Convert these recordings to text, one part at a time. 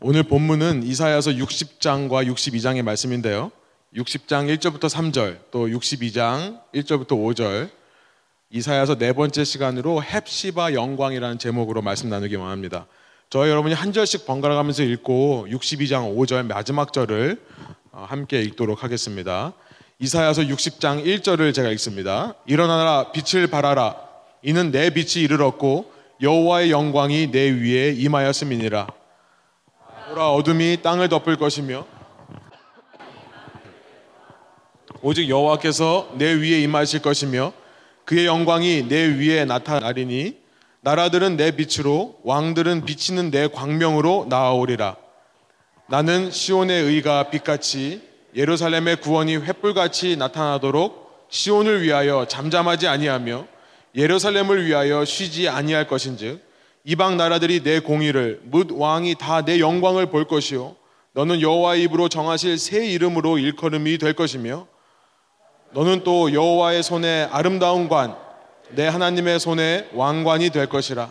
오늘 본문은 이사야서 60장과 62장의 말씀인데요. 60장 1절부터 3절, 또 62장 1절부터 5절, 이사야서 네 번째 시간으로 헵시바 영광이라는 제목으로 말씀 나누기 원합니다. 저희 여러분이 한 절씩 번갈아 가면서 읽고 62장 5절 마지막 절을 어, 함께 읽도록 하겠습니다. 이사야서 60장 1절을 제가 읽습니다. 일어나라 빛을 발하라 이는 내 빛이 이르렀고 여호와의 영광이 내 위에 임하였음이니라. 보라 어둠이 땅을 덮을 것이며 오직 여호와께서 내 위에 임하실 것이며 그의 영광이 내 위에 나타나리니 나라들은 내 빛으로 왕들은 비치는 내 광명으로 나아오리라. 나는 시온의 의가 빛같이 예루살렘의 구원이 횃불같이 나타나도록 시온을 위하여 잠잠하지 아니하며 예루살렘을 위하여 쉬지 아니할 것인즉 이방 나라들이 내 공의를 묻 왕이 다 내 영광을 볼 것이요 너는 여호와의 입으로 정하실 새 이름으로 일컬음이 될 것이며 너는 또 여호와의 손에 아름다운 관 내 하나님의 손에 왕관이 될 것이라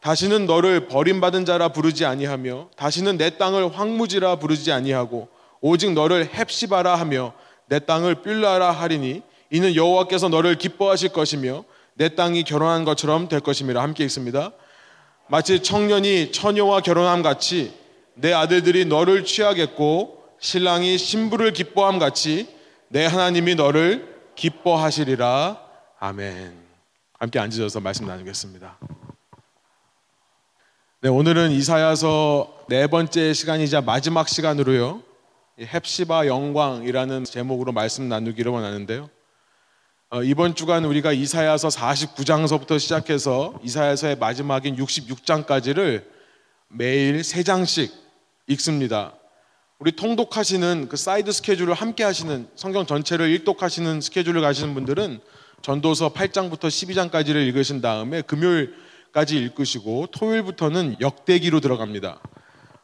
다시는 너를 버림받은 자라 부르지 아니하며 다시는 내 땅을 황무지라 부르지 아니하고 오직 너를 헵시바라 하며 내 땅을 뷸라라 하리니 이는 여호와께서 너를 기뻐하실 것이며 내 땅이 결혼한 것처럼 될 것임이라 함께 읽습니다. 마치 청년이 처녀와 결혼함 같이 내 아들들이 너를 취하겠고 신랑이 신부를 기뻐함 같이 내 하나님이 너를 기뻐하시리라. 아멘. 함께 앉으셔서 말씀 나누겠습니다. 네, 오늘은 이사야서 네 번째 시간이자 마지막 시간으로요. 헵시바 영광이라는 제목으로 말씀 나누기를 원하는데요. 어, 이번 주간 우리가 이사야서 49장서부터 시작해서 이사야서의 마지막인 66장까지를 매일 3장씩 읽습니다. 우리 통독하시는 그 사이드 스케줄을 함께 하시는 성경 전체를 일독하시는 스케줄을 가시는 분들은 전도서 8장부터 12장까지를 읽으신 다음에 금요일까지 읽으시고 토요일부터는 역대기로 들어갑니다.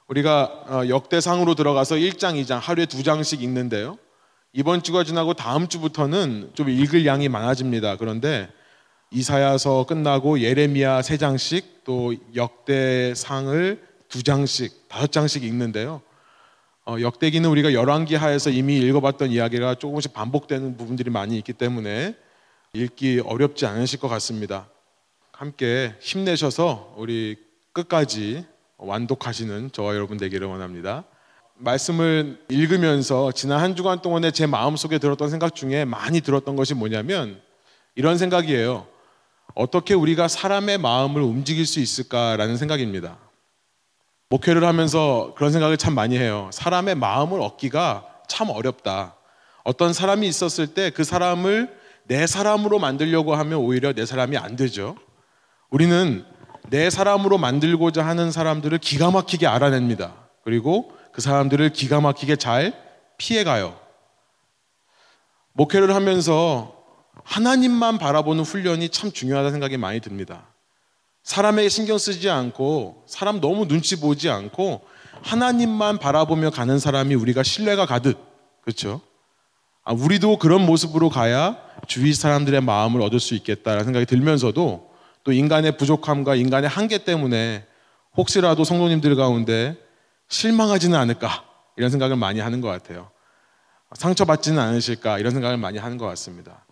우리가 어, 역대상으로 들어가서 1장, 2장 하루에 두 장씩 읽는데요. 이번 주가 지나고 다음 주부터는 좀 읽을 양이 많아집니다. 그런데 이사야서 끝나고 예레미야 세 장씩 또 역대상을 두 장씩 다섯 장씩 읽는데요. 어, 역대기는 우리가 열왕기 하에서 이미 읽어봤던 이야기가 조금씩 반복되는 부분들이 많이 있기 때문에 읽기 어렵지 않으실 것 같습니다. 함께 힘내셔서 우리 끝까지 완독하시는 저와 여러분 되기를 원합니다. 말씀을 읽으면서 지난 한 주간 동안에 제 마음속에 들었던 생각 중에 많이 들었던 것이 뭐냐면 이런 생각이에요. 어떻게 우리가 사람의 마음을 움직일 수 있을까라는 생각입니다. 목회를 하면서 그런 생각을 참 많이 해요. 사람의 마음을 얻기가 참 어렵다. 어떤 사람이 있었을 때 그 사람을 내 사람으로 만들려고 하면 오히려 내 사람이 안 되죠. 우리는 내 사람으로 만들고자 하는 사람들을 기가 막히게 알아냅니다. 그리고 그 사람들을 기가 막히게 잘 피해가요. 목회를 하면서 하나님만 바라보는 훈련이 참 중요하다는 생각이 많이 듭니다. 사람에게 신경 쓰지 않고 사람 너무 눈치 보지 않고 하나님만 바라보며 가는 사람이 우리가 신뢰가 가득 그렇죠? 아, 우리도 그런 모습으로 가야 주위 사람들의 마음을 얻을 수 있겠다라는 생각이 들면서도 또 인간의 부족함과 인간의 한계 때문에 혹시라도 성도님들 가운데 실망하지는 않을까 이런 생각을 많이 하는 것 같아요. 상처받지는 않으실까 이런 생각을 많이 하는 것 같습니다.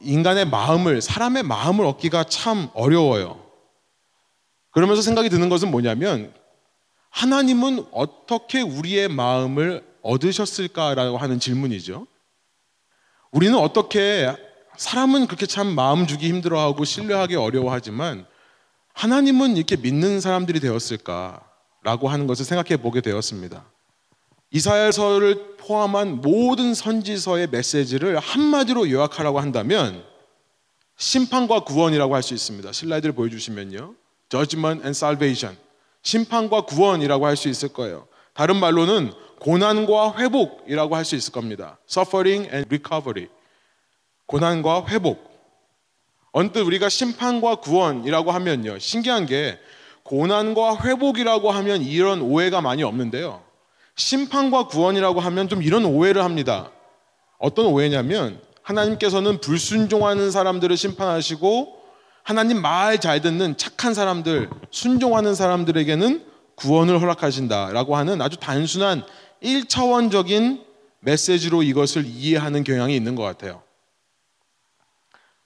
인간의 마음을 사람의 마음을 얻기가 참 어려워요. 그러면서 생각이 드는 것은 뭐냐면 하나님은 어떻게 우리의 마음을 얻으셨을까라고 하는 질문이죠. 우리는 어떻게 사람은 그렇게 참 마음 주기 힘들어하고 신뢰하기 어려워하지만 하나님은 이렇게 믿는 사람들이 되었을까 라고 하는 것을 생각해 보게 되었습니다. 이사야서를 포함한 모든 선지서의 메시지를 한마디로 요약하라고 한다면 심판과 구원이라고 할 수 있습니다. 슬라이드를 보여주시면요. Judgment and Salvation. 심판과 구원이라고 할 수 있을 거예요. 다른 말로는 고난과 회복이라고 할 수 있을 겁니다. Suffering and Recovery. 고난과 회복. 언뜻 우리가 심판과 구원이라고 하면요. 신기한 게 고난과 회복이라고 하면 이런 오해가 많이 없는데요. 심판과 구원이라고 하면 좀 이런 오해를 합니다. 어떤 오해냐면 하나님께서는 불순종하는 사람들을 심판하시고 하나님 말 잘 듣는 착한 사람들, 순종하는 사람들에게는 구원을 허락하신다라고 하는 아주 단순한 1차원적인 메시지로 이것을 이해하는 경향이 있는 것 같아요.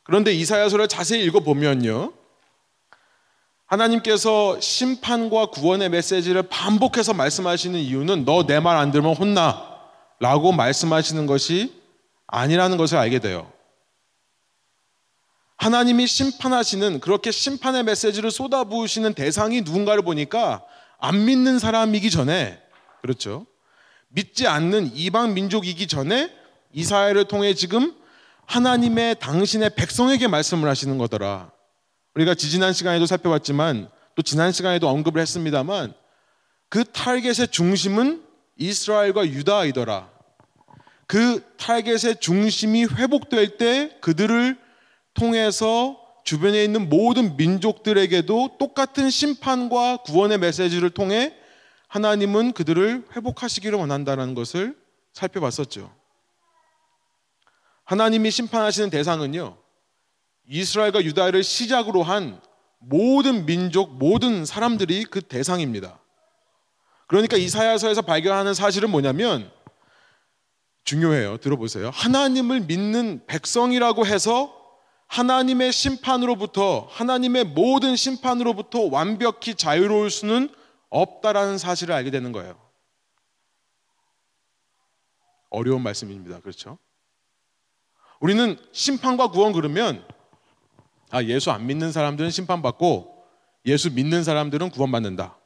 그런데 이사야서를 자세히 읽어보면요. 하나님께서 심판과 구원의 메시지를 반복해서 말씀하시는 이유는 너 내 말 안 들으면 혼나 라고 말씀하시는 것이 아니라는 것을 알게 돼요. 하나님이 심판하시는 그렇게 심판의 메시지를 쏟아부으시는 대상이 누군가를 보니까 안 믿는 사람이기 전에 그렇죠. 믿지 않는 이방 민족이기 전에 이사야를 통해 지금 하나님의 당신의 백성에게 말씀을 하시는 거더라. 우리가 지지난 시간에도 살펴봤지만 또 지난 시간에도 언급을 했습니다만 그 타겟의 중심은 이스라엘과 유다이더라. 그 타겟의 중심이 회복될 때 그들을 통해서 주변에 있는 모든 민족들에게도 똑같은 심판과 구원의 메시지를 통해 하나님은 그들을 회복하시기를 원한다는 것을 살펴봤었죠. 하나님이 심판하시는 대상은요, 이스라엘과 유다를 시작으로 한 모든 민족, 모든 사람들이 그 대상입니다. 그러니까 이사야서에서 발견하는 사실은 뭐냐면 중요해요. 들어보세요. 하나님을 믿는 백성이라고 해서 하나님의 심판으로부터 하나님의 모든 심판으로부터 완벽히 자유로울 수는 없다라는 사실을 알게 되는 거예요. 어려운 말씀입니다. 그렇죠? 우리는 심판과 구원 그러면 아, 예수 안 믿는 사람들은 심판받고 예수 믿는 사람들은 구원받는다.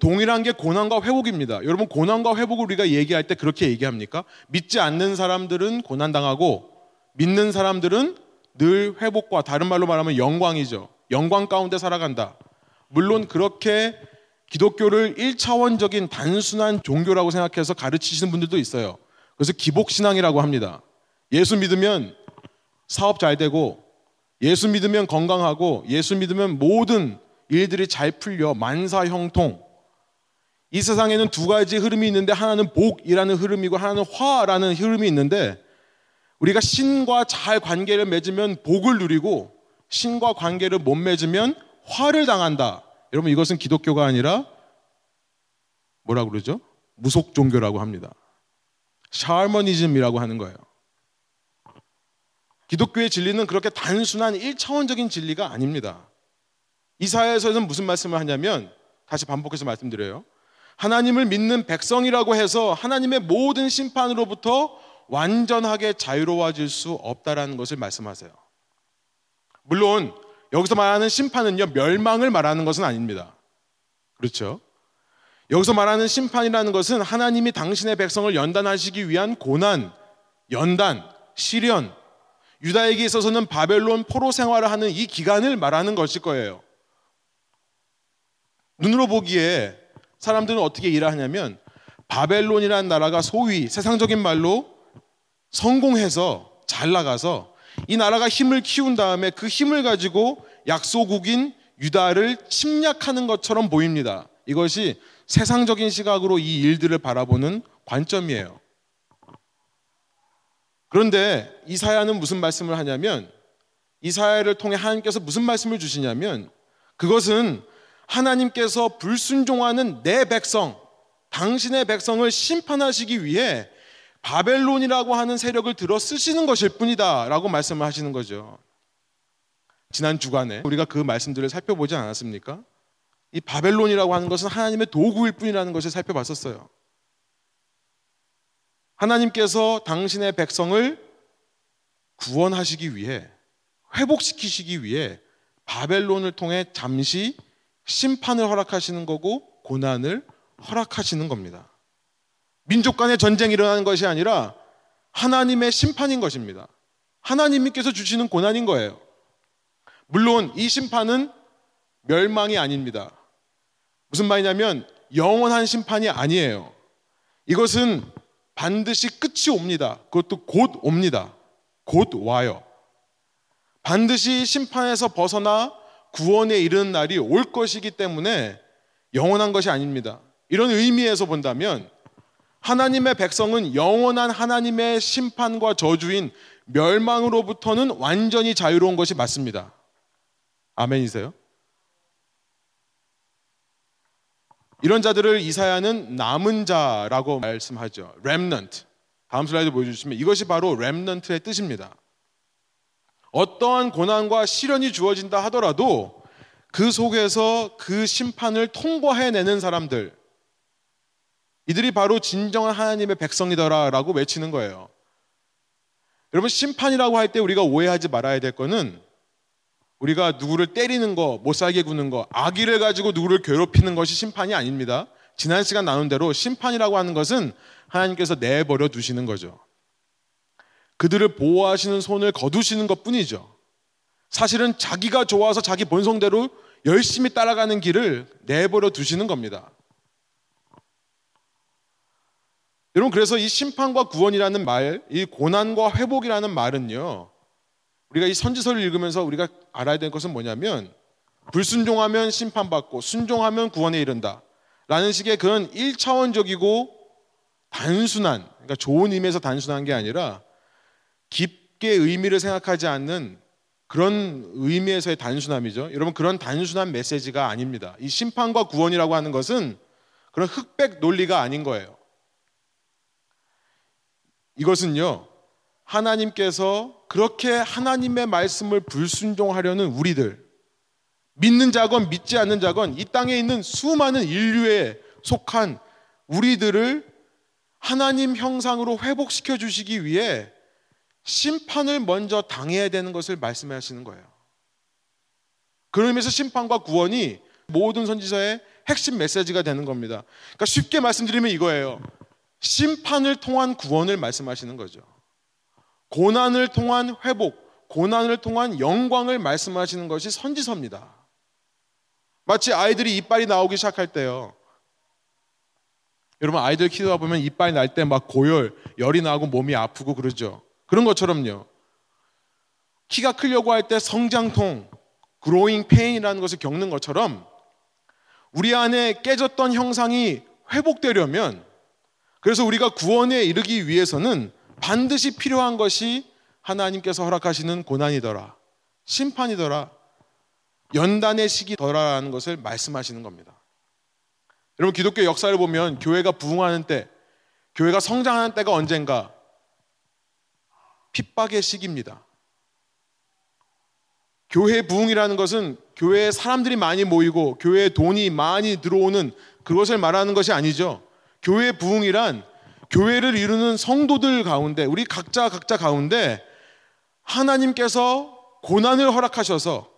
동일한 게 고난과 회복입니다. 여러분 고난과 회복을 우리가 얘기할 때 그렇게 얘기합니까? 믿지 않는 사람들은 고난 당하고 믿는 사람들은 늘 회복과 다른 말로 말하면 영광이죠. 영광 가운데 살아간다. 물론 그렇게 기독교를 1차원적인 단순한 종교라고 생각해서 가르치시는 분들도 있어요. 그래서 기복신앙이라고 합니다. 예수 믿으면 사업 잘 되고, 예수 믿으면 건강하고, 예수 믿으면 모든 일들이 잘 풀려 만사 형통. 이 세상에는 두 가지 흐름이 있는데 하나는 복이라는 흐름이고 하나는 화라는 흐름이 있는데 우리가 신과 잘 관계를 맺으면 복을 누리고 신과 관계를 못 맺으면 화를 당한다. 여러분 이것은 기독교가 아니라 뭐라 그러죠? 무속 종교라고 합니다. 샤머니즘이라고 하는 거예요. 기독교의 진리는 그렇게 단순한 1차원적인 진리가 아닙니다. 이사야에서는 무슨 말씀을 하냐면 다시 반복해서 말씀드려요. 하나님을 믿는 백성이라고 해서 하나님의 모든 심판으로부터 완전하게 자유로워질 수 없다라는 것을 말씀하세요. 물론 여기서 말하는 심판은요 멸망을 말하는 것은 아닙니다. 그렇죠? 여기서 말하는 심판이라는 것은 하나님이 당신의 백성을 연단하시기 위한 고난, 연단, 시련, 유다에게 있어서는 바벨론 포로 생활을 하는 이 기간을 말하는 것일 거예요. 눈으로 보기에 사람들은 어떻게 일하냐면 바벨론이라는 나라가 소위 세상적인 말로 성공해서 잘 나가서 이 나라가 힘을 키운 다음에 그 힘을 가지고 약소국인 유다를 침략하는 것처럼 보입니다. 이것이 세상적인 시각으로 이 일들을 바라보는 관점이에요. 그런데 이사야는 무슨 말씀을 하냐면 이사야를 통해 하나님께서 무슨 말씀을 주시냐면 그것은 하나님께서 불순종하는 내 백성, 당신의 백성을 심판하시기 위해 바벨론이라고 하는 세력을 들어 쓰시는 것일 뿐이다 라고 말씀을 하시는 거죠. 지난 주간에 우리가 그 말씀들을 살펴보지 않았습니까? 이 바벨론이라고 하는 것은 하나님의 도구일 뿐이라는 것을 살펴봤었어요. 하나님께서 당신의 백성을 구원하시기 위해 회복시키시기 위해 바벨론을 통해 잠시 심판을 허락하시는 거고 고난을 허락하시는 겁니다. 민족 간의 전쟁이 일어나는 것이 아니라 하나님의 심판인 것입니다. 하나님께서 주시는 고난인 거예요. 물론 이 심판은 멸망이 아닙니다. 무슨 말이냐면 영원한 심판이 아니에요. 이것은 반드시 끝이 옵니다. 그것도 곧 옵니다. 곧 와요. 반드시 심판에서 벗어나 구원에 이르는 날이 올 것이기 때문에 영원한 것이 아닙니다. 이런 의미에서 본다면 하나님의 백성은 영원한 하나님의 심판과 저주인 멸망으로부터는 완전히 자유로운 것이 맞습니다. 아멘이세요? 이런 자들을 이사야는 남은 자라고 말씀하죠. remnant. 다음 슬라이드 보여주시면 이것이 바로 remnant의 뜻입니다. 어떠한 고난과 시련이 주어진다 하더라도 그 속에서 그 심판을 통과해내는 사람들, 이들이 바로 진정한 하나님의 백성이더라라고 외치는 거예요. 여러분, 심판이라고 할 때 우리가 오해하지 말아야 될 거는 우리가 누구를 때리는 거, 못 살게 구는 거, 악의를 가지고 누구를 괴롭히는 것이 심판이 아닙니다. 지난 시간 나눈 대로 심판이라고 하는 것은 하나님께서 내버려 두시는 거죠. 그들을 보호하시는 손을 거두시는 것 뿐이죠. 사실은 자기가 좋아서 자기 본성대로 열심히 따라가는 길을 내버려 두시는 겁니다. 여러분, 그래서 이 심판과 구원이라는 말, 이 고난과 회복이라는 말은요, 우리가 이 선지서를 읽으면서 우리가 알아야 될 것은 뭐냐면 불순종하면 심판받고 순종하면 구원에 이른다. 라는 식의 그런 1차원적이고 단순한, 그러니까 좋은 의미에서 단순한 게 아니라 깊게 의미를 생각하지 않는 그런 의미에서의 단순함이죠. 여러분, 그런 단순한 메시지가 아닙니다. 이 심판과 구원이라고 하는 것은 그런 흑백 논리가 아닌 거예요. 이것은요, 하나님께서 그렇게 하나님의 말씀을 불순종하려는 우리들, 믿는 자건 믿지 않는 자건 이 땅에 있는 수많은 인류에 속한 우리들을 하나님 형상으로 회복시켜 주시기 위해 심판을 먼저 당해야 되는 것을 말씀하시는 거예요. 그런 의미에서 심판과 구원이 모든 선지서의 핵심 메시지가 되는 겁니다. 그러니까 쉽게 말씀드리면 이거예요. 심판을 통한 구원을 말씀하시는 거죠. 고난을 통한 회복, 고난을 통한 영광을 말씀하시는 것이 선지서입니다. 마치 아이들이 이빨이 나오기 시작할 때요. 여러분 아이들 키우다 보면 이빨이 날때 막 고열, 열이 나고 몸이 아프고 그러죠. 그런 것처럼요. 키가 크려고 할 때 성장통, growing pain이라는 것을 겪는 것처럼 우리 안에 깨졌던 형상이 회복되려면 그래서 우리가 구원에 이르기 위해서는 반드시 필요한 것이 하나님께서 허락하시는 고난이더라. 심판이더라. 연단의 시기더라라는 것을 말씀하시는 겁니다. 여러분 기독교 역사를 보면 교회가 부흥하는 때, 교회가 성장하는 때가 언젠가 핍박의 시기입니다. 교회 부흥이라는 것은 교회에 사람들이 많이 모이고 교회에 돈이 많이 들어오는 그것을 말하는 것이 아니죠. 교회 부흥이란 교회를 이루는 성도들 가운데 우리 각자 각자 가운데 하나님께서 고난을 허락하셔서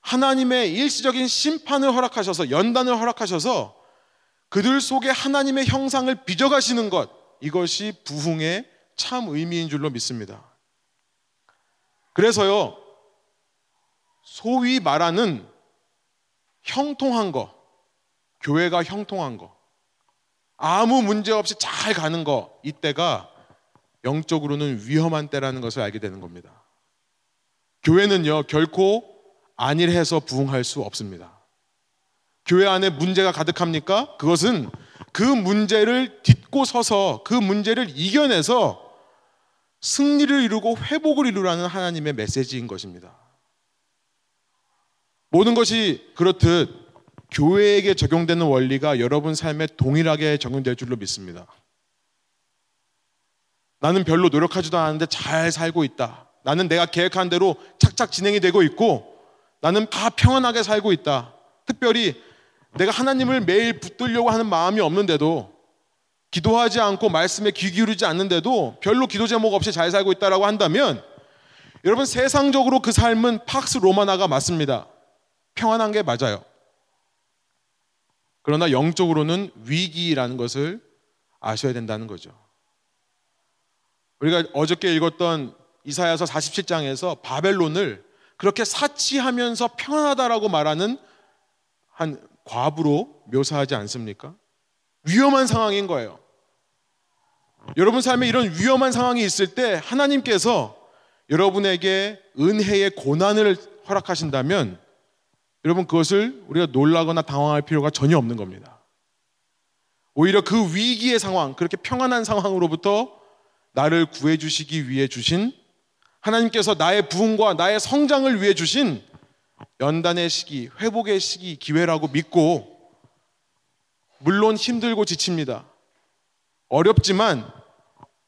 하나님의 일시적인 심판을 허락하셔서 연단을 허락하셔서 그들 속에 하나님의 형상을 빚어가시는 것 이것이 부흥의 참 의미인 줄로 믿습니다. 그래서요 소위 말하는 형통한 거 교회가 형통한 거 아무 문제 없이 잘 가는 거 이때가 영적으로는 위험한 때라는 것을 알게 되는 겁니다. 교회는요 결코 안일해서 부흥할 수 없습니다. 교회 안에 문제가 가득합니까? 그것은 그 문제를 딛고 서서 그 문제를 이겨내서 승리를 이루고 회복을 이루라는 하나님의 메시지인 것입니다. 모든 것이 그렇듯 교회에게 적용되는 원리가 여러분 삶에 동일하게 적용될 줄로 믿습니다. 나는 별로 노력하지도 않았는데 잘 살고 있다. 나는 내가 계획한 대로 착착 진행이 되고 있고 나는 다 평안하게 살고 있다. 특별히 내가 하나님을 매일 붙들려고 하는 마음이 없는데도 기도하지 않고 말씀에 귀 기울이지 않는데도 별로 기도 제목 없이 잘 살고 있다라고 한다면 여러분 세상적으로 그 삶은 팍스 로마나가 맞습니다. 평안한 게 맞아요. 그러나 영적으로는 위기라는 것을 아셔야 된다는 거죠. 우리가 어저께 읽었던 이사야서 47장에서 바벨론을 그렇게 사치하면서 평안하다라고 말하는 한 과부로 묘사하지 않습니까? 위험한 상황인 거예요. 여러분 삶에 이런 위험한 상황이 있을 때 하나님께서 여러분에게 은혜의 고난을 허락하신다면 여러분 그것을 우리가 놀라거나 당황할 필요가 전혀 없는 겁니다. 오히려 그 위기의 상황, 그렇게 평안한 상황으로부터 나를 구해 주시기 위해 주신 하나님께서 나의 부흥과 나의 성장을 위해 주신 연단의 시기, 회복의 시기, 기회라고 믿고 물론 힘들고 지칩니다. 어렵지만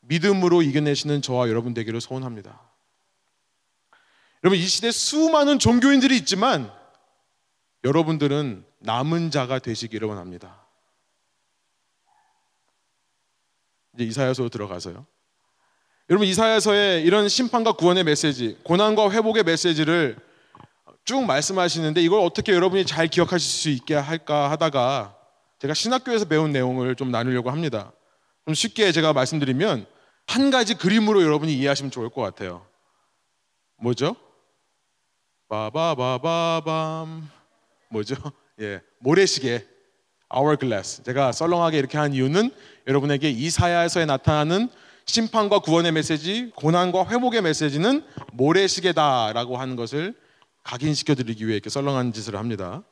믿음으로 이겨내시는 저와 여러분 되기를 소원합니다. 여러분 이 시대 수많은 종교인들이 있지만 여러분들은 남은 자가 되시기를 원합니다. 이제 이사야서로 들어가서요. 여러분 이사야서의 이런 심판과 구원의 메시지, 고난과 회복의 메시지를 쭉 말씀하시는데 이걸 어떻게 여러분이 잘 기억하실 수 있게 할까 하다가 제가 신학교에서 배운 내용을 좀 나누려고 합니다. 좀 쉽게 제가 말씀드리면 한 가지 그림으로 여러분이 이해하시면 좋을 것 같아요. 뭐죠? 바바바바밤 뭐죠? 예, 모래시계 hourglass. 제가 썰렁하게 이렇게 한 이유는 여러분에게 이사야에서에 나타나는 심판과 구원의 메시지, 고난과 회복의 메시지는 모래시계다라고 하는 것을 각인시켜 드리기 위해 이렇게 썰렁한 짓을 합니다.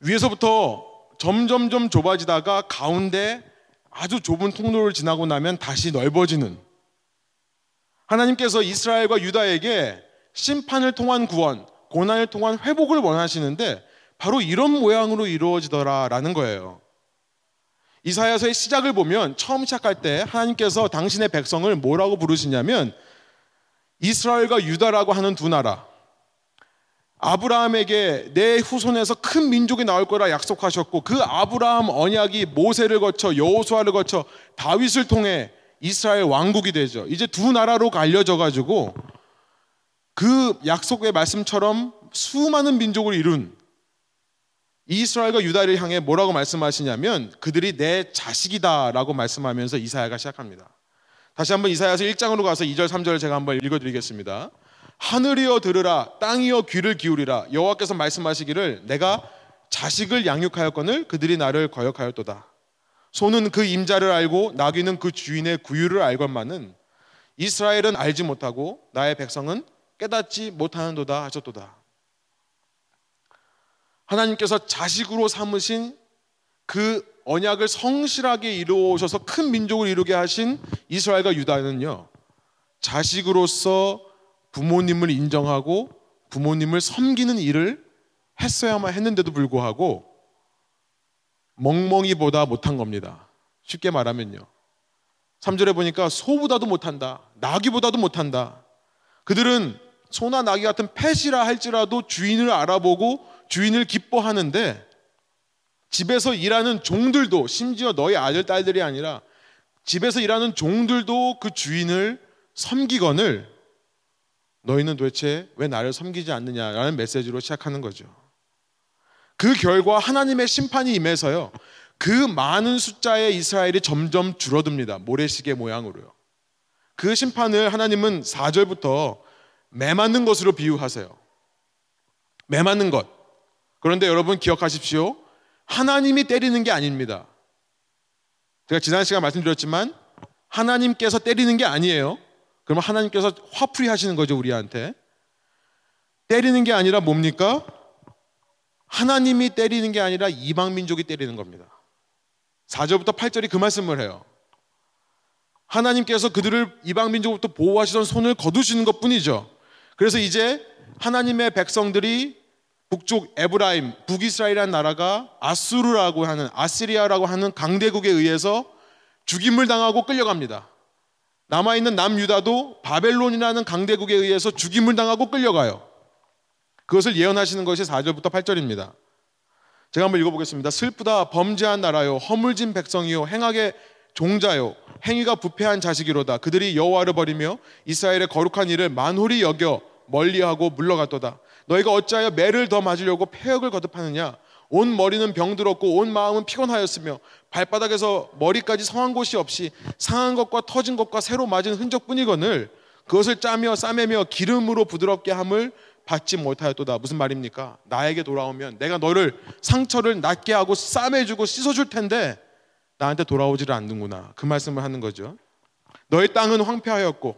위에서부터 점점점 좁아지다가 가운데 아주 좁은 통로를 지나고 나면 다시 넓어지는 하나님께서 이스라엘과 유다에게 심판을 통한 구원, 고난을 통한 회복을 원하시는데 바로 이런 모양으로 이루어지더라라는 거예요. 이사야서의 시작을 보면 처음 시작할 때 하나님께서 당신의 백성을 뭐라고 부르시냐면 이스라엘과 유다라고 하는 두 나라. 아브라함에게 내 후손에서 큰 민족이 나올 거라 약속하셨고 그 아브라함 언약이 모세를 거쳐 여호수아를 거쳐 다윗을 통해 이스라엘 왕국이 되죠. 이제 두 나라로 갈려져 가지고 그 약속의 말씀처럼 수많은 민족을 이룬 이스라엘과 유다를 향해 뭐라고 말씀하시냐면 그들이 내 자식이다라고 말씀하면서 이사야가 시작합니다. 다시 한번 이사야서 1장으로 가서 2절 3절을 제가 한번 읽어 드리겠습니다. 하늘이여 들으라 땅이여 귀를 기울이라 여호와께서 말씀하시기를 내가 자식을 양육하였거늘 그들이 나를 거역하였도다. 소는 그 임자를 알고 나귀는 그 주인의 구유를 알건만은 이스라엘은 알지 못하고 나의 백성은 깨닫지 못하는도다 하셨도다. 하나님께서 자식으로 삼으신 그 언약을 성실하게 이루어오셔서 큰 민족을 이루게 하신 이스라엘과 유다는요, 자식으로서 부모님을 인정하고 부모님을 섬기는 일을 했어야만 했는데도 불구하고 멍멍이보다 못한 겁니다. 쉽게 말하면요. 3절에 보니까 소보다도 못한다. 나귀보다도 못한다. 그들은 소나 나귀 같은 펫이라 할지라도 주인을 알아보고 주인을 기뻐하는데 집에서 일하는 종들도 심지어 너희 아들 딸들이 아니라 집에서 일하는 종들도 그 주인을 섬기건을 너희는 도대체 왜 나를 섬기지 않느냐라는 메시지로 시작하는 거죠. 그 결과 하나님의 심판이 임해서요. 그 많은 숫자의 이스라엘이 점점 줄어듭니다. 모래시계 모양으로요. 그 심판을 하나님은 4절부터 매 맞는 것으로 비유하세요. 매 맞는 것. 그런데 여러분 기억하십시오. 하나님이 때리는 게 아닙니다. 제가 지난 시간 말씀드렸지만 하나님께서 때리는 게 아니에요. 그러면 하나님께서 화풀이 하시는 거죠, 우리한테. 때리는 게 아니라 뭡니까? 하나님이 때리는 게 아니라 이방 민족이 때리는 겁니다. 4절부터 8절이 그 말씀을 해요. 하나님께서 그들을 이방 민족부터 보호하시던 손을 거두시는 것 뿐이죠. 그래서 이제 하나님의 백성들이 북쪽 에브라임, 북이스라엘이라는 나라가 아수르라고 하는 아시리아라고 하는 강대국에 의해서 죽임을 당하고 끌려갑니다. 남아있는 남유다도 바벨론이라는 강대국에 의해서 죽임을 당하고 끌려가요. 그것을 예언하시는 것이 4절부터 8절입니다. 제가 한번 읽어보겠습니다. 슬프다 범죄한 나라요 허물진 백성이요 행하게 종자요 행위가 부패한 자식이로다 그들이 여호와를 버리며 이스라엘의 거룩한 일을 만홀히 여겨 멀리하고 물러갔도다 너희가 어찌하여 매를 더 맞으려고 폐역을 거듭하느냐 온 머리는 병들었고 온 마음은 피곤하였으며 발바닥에서 머리까지 성한 곳이 없이 상한 것과 터진 것과 새로 맞은 흔적뿐이거늘 그것을 짜며 싸매며 기름으로 부드럽게 함을 받지 못하였도다. 무슨 말입니까? 나에게 돌아오면 내가 너를 상처를 낫게 하고 싸매주고 씻어줄 텐데 나한테 돌아오지를 않는구나. 그 말씀을 하는 거죠. 너의 땅은 황폐하였고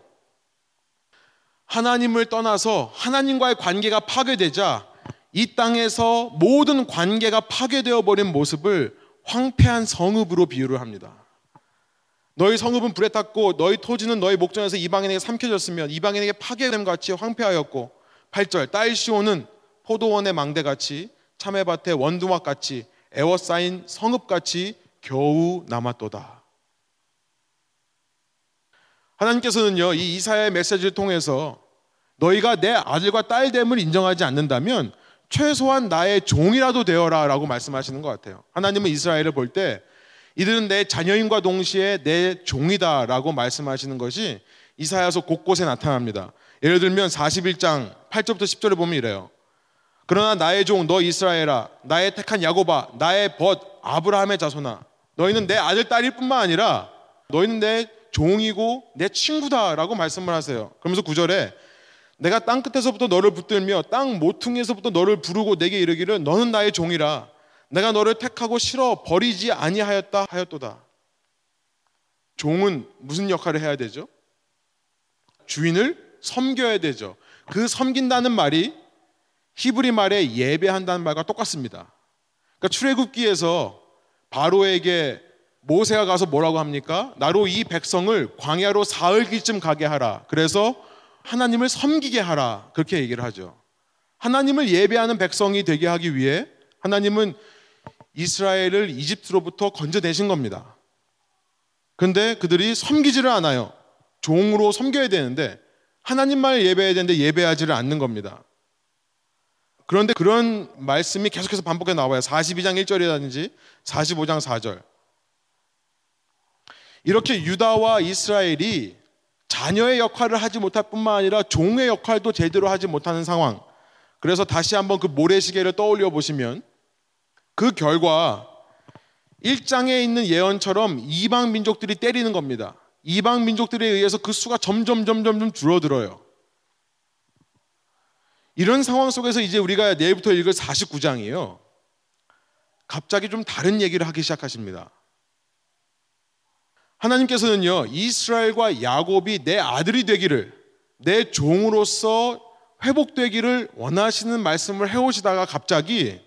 하나님을 떠나서 하나님과의 관계가 파괴되자 이 땅에서 모든 관계가 파괴되어 버린 모습을 황폐한 성읍으로 비유를 합니다. 너희 성읍은 불에 탔고 너희 토지는 너희 목전에서 이방인에게 삼켜졌으면 이방인에게 파괴됨 같이 황폐하였고 8절 딸 시온은 포도원의 망대같이 참외밭의 원두막같이 에워싸인 성읍같이 겨우 남았도다. 하나님께서는요, 이 이사야의 메시지를 통해서 너희가 내 아들과 딸됨을 인정하지 않는다면 최소한 나의 종이라도 되어라 라고 말씀하시는 것 같아요. 하나님은 이스라엘을 볼 때 이들은 내 자녀인과 동시에 내 종이다 라고 말씀하시는 것이 이사야서 곳곳에 나타납니다. 예를 들면 41장 8절부터 10절에 보면 이래요. 그러나 나의 종 너 이스라엘아 나의 택한 야고바 나의 벗 아브라함의 자손아 너희는 내 아들 딸일 뿐만 아니라 너희는 내 종이고 내 친구다라고 말씀을 하세요. 그러면서 구절에 내가 땅 끝에서부터 너를 붙들며 땅 모퉁이에서부터 너를 부르고 내게 이르기를 너는 나의 종이라 내가 너를 택하고 싫어 버리지 아니하였다 하였도다. 종은 무슨 역할을 해야 되죠? 주인을 섬겨야 되죠. 그 섬긴다는 말이 히브리 말에 예배한다는 말과 똑같습니다. 그러니까 출애굽기에서 바로에게 모세가 가서 뭐라고 합니까? 나로 이 백성을 광야로 사흘기쯤 가게 하라. 그래서 하나님을 섬기게 하라. 그렇게 얘기를 하죠. 하나님을 예배하는 백성이 되게 하기 위해 하나님은 이스라엘을 이집트로부터 건져내신 겁니다. 근데 그들이 섬기지를 않아요. 종으로 섬겨야 되는데 하나님만 예배해야 되는데 예배하지를 않는 겁니다. 그런데 그런 말씀이 계속해서 반복해 나와요. 42장 1절이라든지 45장 4절. 이렇게 유다와 이스라엘이 자녀의 역할을 하지 못할 뿐만 아니라 종의 역할도 제대로 하지 못하는 상황. 그래서 다시 한번 그 모래시계를 떠올려 보시면 그 결과 1장에 있는 예언처럼 이방 민족들이 때리는 겁니다. 이방 민족들에 의해서 그 수가 점점 점점 줄어들어요. 이런 상황 속에서 이제 우리가 내일부터 읽을 49장이에요. 갑자기 좀 다른 얘기를 하기 시작하십니다. 하나님께서는요, 이스라엘과 야곱이 내 아들이 되기를, 내 종으로서 회복되기를 원하시는 말씀을 해오시다가 갑자기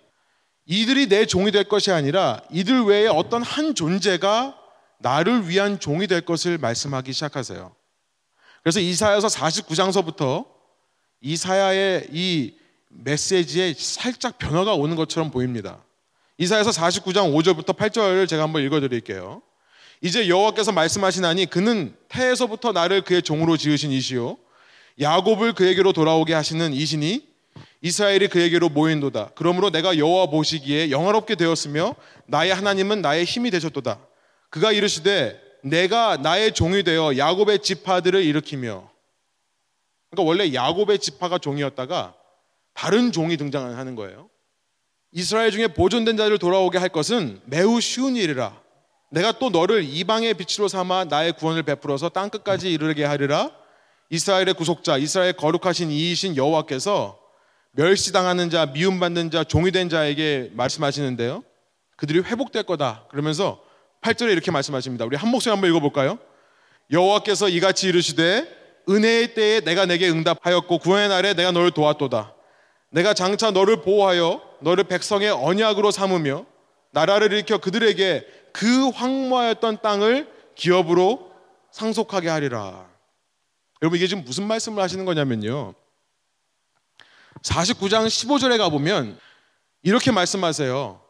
이들이 내 종이 될 것이 아니라 이들 외에 어떤 한 존재가 나를 위한 종이 될 것을 말씀하기 시작하세요. 그래서 이사야서 49장서부터 이사야의 이 메시지에 살짝 변화가 오는 것처럼 보입니다. 이사야서 49장 5절부터 8절을 제가 한번 읽어 드릴게요. 이제 여호와께서 말씀하시나니 그는 태에서부터 나를 그의 종으로 지으신 이시요 야곱을 그에게로 돌아오게 하시는 이시니 이스라엘이 그에게로 모인도다. 그러므로 내가 여호와 보시기에 영화롭게 되었으며 나의 하나님은 나의 힘이 되셨도다. 그가 이르시되 내가 나의 종이 되어 야곱의 지파들을 일으키며 그러니까 원래 야곱의 지파가 종이었다가 다른 종이 등장하는 거예요. 이스라엘 중에 보존된 자를 돌아오게 할 것은 매우 쉬운 일이라. 내가 또 너를 이방의 빛으로 삼아 나의 구원을 베풀어서 땅 끝까지 이르게 하리라. 이스라엘의 구속자, 이스라엘 거룩하신 이이신 여호와께서 멸시당하는 자, 미움받는 자, 종이 된 자에게 말씀하시는데요. 그들이 회복될 거다. 그러면서 8절에 이렇게 말씀하십니다. 우리 한 목소리 한번 읽어볼까요? 여호와께서 이같이 이르시되 은혜의 때에 내가 내게 응답하였고 구원의 날에 내가 너를 도왔도다. 내가 장차 너를 보호하여 너를 백성의 언약으로 삼으며 나라를 일으켜 그들에게 그 황무하였던 땅을 기업으로 상속하게 하리라. 여러분 이게 지금 무슨 말씀을 하시는 거냐면요. 49장 15절에 가보면 이렇게 말씀하세요.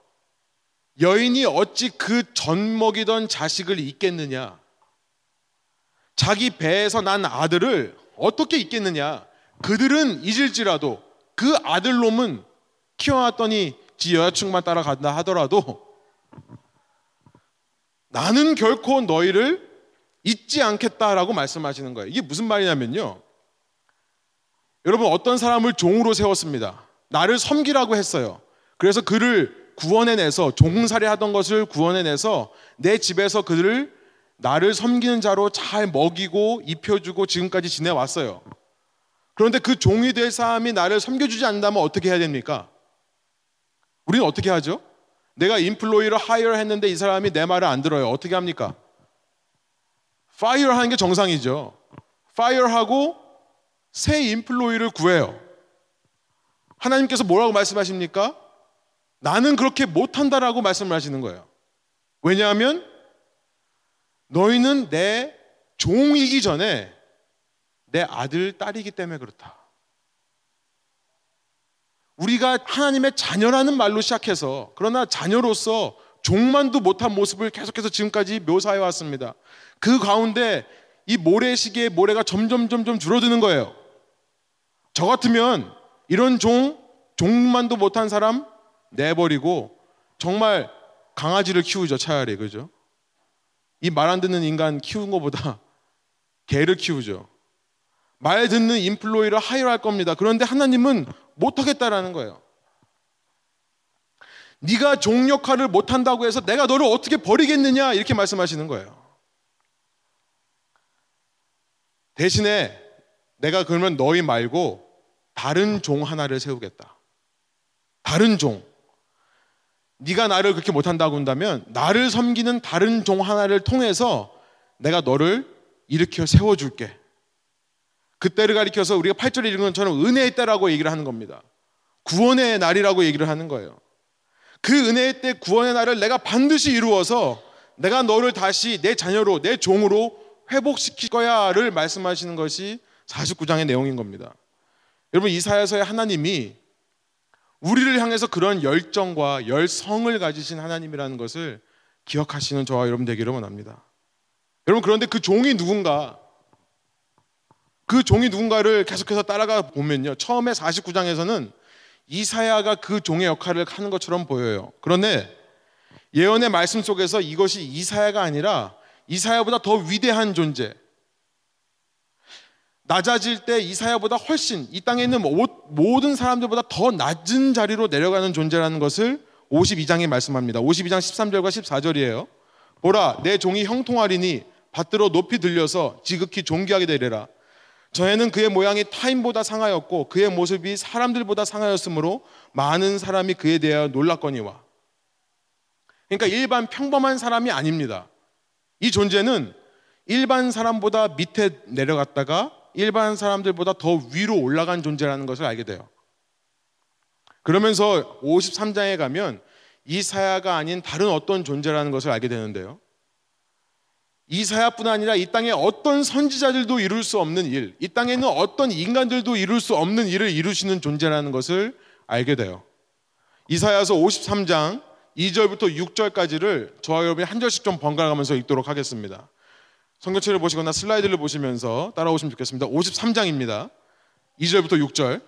여인이 어찌 그 전 먹이던 자식을 잊겠느냐? 자기 배에서 난 아들을 어떻게 잊겠느냐? 그들은 잊을지라도 그 아들놈은 키워놨더니 지 여자친구만 따라간다 하더라도 나는 결코 너희를 잊지 않겠다라고 말씀하시는 거예요. 이게 무슨 말이냐면요. 여러분 어떤 사람을 종으로 세웠습니다. 나를 섬기라고 했어요. 그래서 그를 구원해내서 종살이 하던 것을 구원해내서 내 집에서 그들을 나를 섬기는 자로 잘 먹이고 입혀주고 지금까지 지내왔어요. 그런데 그 종이 될 사람이 나를 섬겨주지 않는다면 어떻게 해야 됩니까? 우리는 어떻게 하죠? 내가 인플로이를 하이어 했는데 이 사람이 내 말을 안 들어요. 어떻게 합니까? fire 하는 게 정상이죠. fire 하고 새 employee를 구해요. 하나님께서 뭐라고 말씀하십니까? 나는 그렇게 못한다라고 말씀을 하시는 거예요. 왜냐하면 너희는 내 종이기 전에 내 아들, 딸이기 때문에 그렇다. 우리가 하나님의 자녀라는 말로 시작해서 그러나 자녀로서 종만도 못한 모습을 계속해서 지금까지 묘사해 왔습니다. 그 가운데 이 모래시계의 모래가 점점 점점 줄어드는 거예요. 저 같으면 이런 종, 종만도 못한 사람 내버리고 정말 강아지를 키우죠, 차라리. 그죠? 이 말 안 듣는 인간 키운 것보다 개를 키우죠. 말 듣는 인플로이를 하이할 겁니다. 그런데 하나님은 못하겠다라는 거예요. 네가 종 역할을 못한다고 해서 내가 너를 어떻게 버리겠느냐 이렇게 말씀하시는 거예요. 대신에 내가 그러면 너희 말고 다른 종 하나를 세우겠다. 다른 종. 네가 나를 그렇게 못한다고 한다면 나를 섬기는 다른 종 하나를 통해서 내가 너를 일으켜 세워줄게. 그때를 가리켜서 우리가 8절에 읽은 것처럼 은혜의 때라고 얘기를 하는 겁니다. 구원의 날이라고 얘기를 하는 거예요. 그 은혜의 때 구원의 날을 내가 반드시 이루어서 내가 너를 다시 내 자녀로 내 종으로 회복시킬 거야를 말씀하시는 것이 49장의 내용인 겁니다. 여러분 이사야서의 하나님이 우리를 향해서 그런 열정과 열성을 가지신 하나님이라는 것을 기억하시는 저와 여러분 되기를 원합니다. 여러분 그런데 그 종이 누군가 그 종이 누군가를 계속해서 따라가 보면요. 처음에 49장에서는 이사야가 그 종의 역할을 하는 것처럼 보여요. 그런데 예언의 말씀 속에서 이것이 이사야가 아니라 이사야보다 더 위대한 존재. 낮아질 때 이사야보다 훨씬 이 땅에 있는 모든 사람들보다 더 낮은 자리로 내려가는 존재라는 것을 52장에 말씀합니다. 52장 13절과 14절이에요. 보라, 내 종이 형통하리니 받들어 높이 들려서 지극히 존귀하게 되리라. 저에는 그의 모양이 타인보다 상하였고 그의 모습이 사람들보다 상하였으므로 많은 사람이 그에 대하여 놀랐거니와. 그러니까 일반 평범한 사람이 아닙니다. 이 존재는 일반 사람보다 밑에 내려갔다가 일반 사람들보다 더 위로 올라간 존재라는 것을 알게 돼요. 그러면서 53장에 가면 이사야가 아닌 다른 어떤 존재라는 것을 알게 되는데요. 이사야뿐 아니라 이 땅에 어떤 선지자들도 이룰 수 없는 일, 이 땅에 있는 어떤 인간들도 이룰 수 없는 일을 이루시는 존재라는 것을 알게 돼요. 이사야서 53장 2절부터 6절까지를 저와 여러분이 한 절씩 좀 번갈아가면서 읽도록 하겠습니다. 성경책을 보시거나 슬라이드를 보시면서 따라오시면 좋겠습니다. 53장입니다. 2절부터 6절.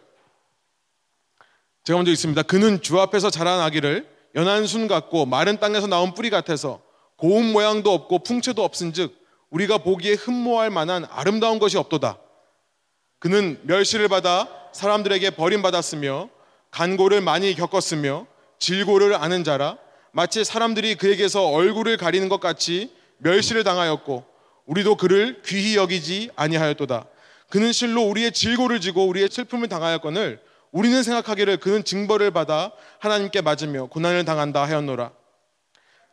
제가 먼저 읽습니다. 그는 주 앞에서 자란 아기를 연한 순 같고 마른 땅에서 나온 뿌리 같아서 고운 모양도 없고 풍채도 없은즉 우리가 보기에 흠모할 만한 아름다운 것이 없도다. 그는 멸시를 받아 사람들에게 버림받았으며 간고를 많이 겪었으며 질고를 아는 자라 마치 사람들이 그에게서 얼굴을 가리는 것 같이 멸시를 당하였고 우리도 그를 귀히 여기지 아니하였도다. 그는 실로 우리의 질고를 지고 우리의 슬픔을 당하였거늘 우리는 생각하기를 그는 징벌을 받아 하나님께 맞으며 고난을 당한다 하였노라.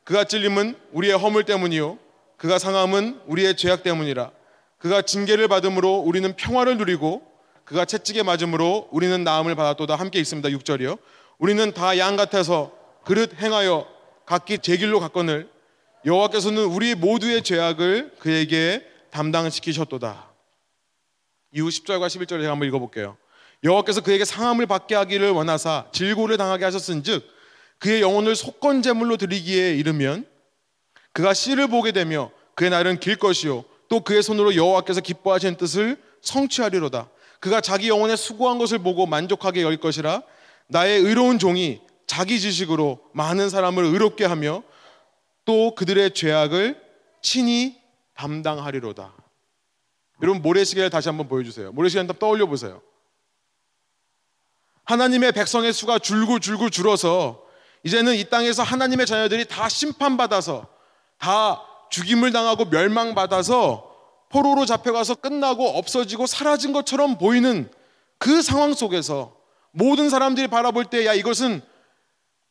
그가 찔림은 우리의 허물 때문이요. 그가 상함은 우리의 죄악 때문이라. 그가 징계를 받음으로 우리는 평화를 누리고 그가 채찍에 맞음으로 우리는 나음을 받았도다 함께 있습니다. 6절이요. 우리는 다 양 같아서 그릇 행하여 각기 제 길로 갔거늘 여호와께서는 우리 모두의 죄악을 그에게 담당시키셨도다. 이후 10절과 11절을 제가 한번 읽어볼게요. 여호와께서 그에게 상함을 받게 하기를 원하사 질고를 당하게 하셨은즉 그의 영혼을 속건 제물로 드리기에 이르면 그가 씨를 보게 되며 그의 날은 길 것이요 또 그의 손으로 여호와께서 기뻐하시는 뜻을 성취하리로다. 그가 자기 영혼에 수고한 것을 보고 만족하게 열 것이라 나의 의로운 종이 자기 지식으로 많은 사람을 의롭게 하며 또 그들의 죄악을 친히 담당하리로다. 여러분 모래시계를 다시 한번 보여주세요. 모래시계 한번 떠올려 보세요. 하나님의 백성의 수가 줄고 줄고 줄어서 이제는 이 땅에서 하나님의 자녀들이 다 심판받아서 다 죽임을 당하고 멸망받아서 포로로 잡혀가서 끝나고 없어지고 사라진 것처럼 보이는 그 상황 속에서 모든 사람들이 바라볼 때 야 이것은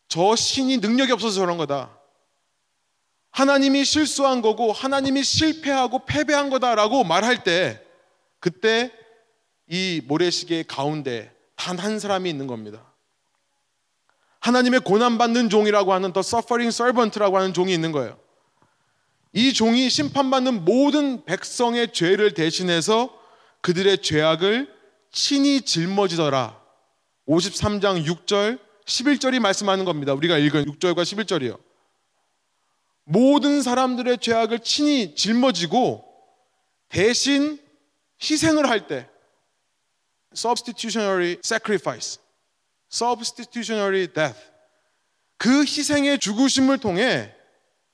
저 신이 능력이 없어서 저런 거다. 하나님이 실수한 거고 하나님이 실패하고 패배한 거다라고 말할 때 그때 이 모래시계 가운데 단 한 사람이 있는 겁니다. 하나님의 고난받는 종이라고 하는 더 suffering servant라고 하는 종이 있는 거예요. 이 종이 심판받는 모든 백성의 죄를 대신해서 그들의 죄악을 친히 짊어지더라 53장 6절 11절이 말씀하는 겁니다. 우리가 읽은 6절과 11절이요. 모든 사람들의 죄악을 친히 짊어지고 대신 희생을 할 때 substitutionary sacrifice, substitutionary death 그 희생의 죽으심을 통해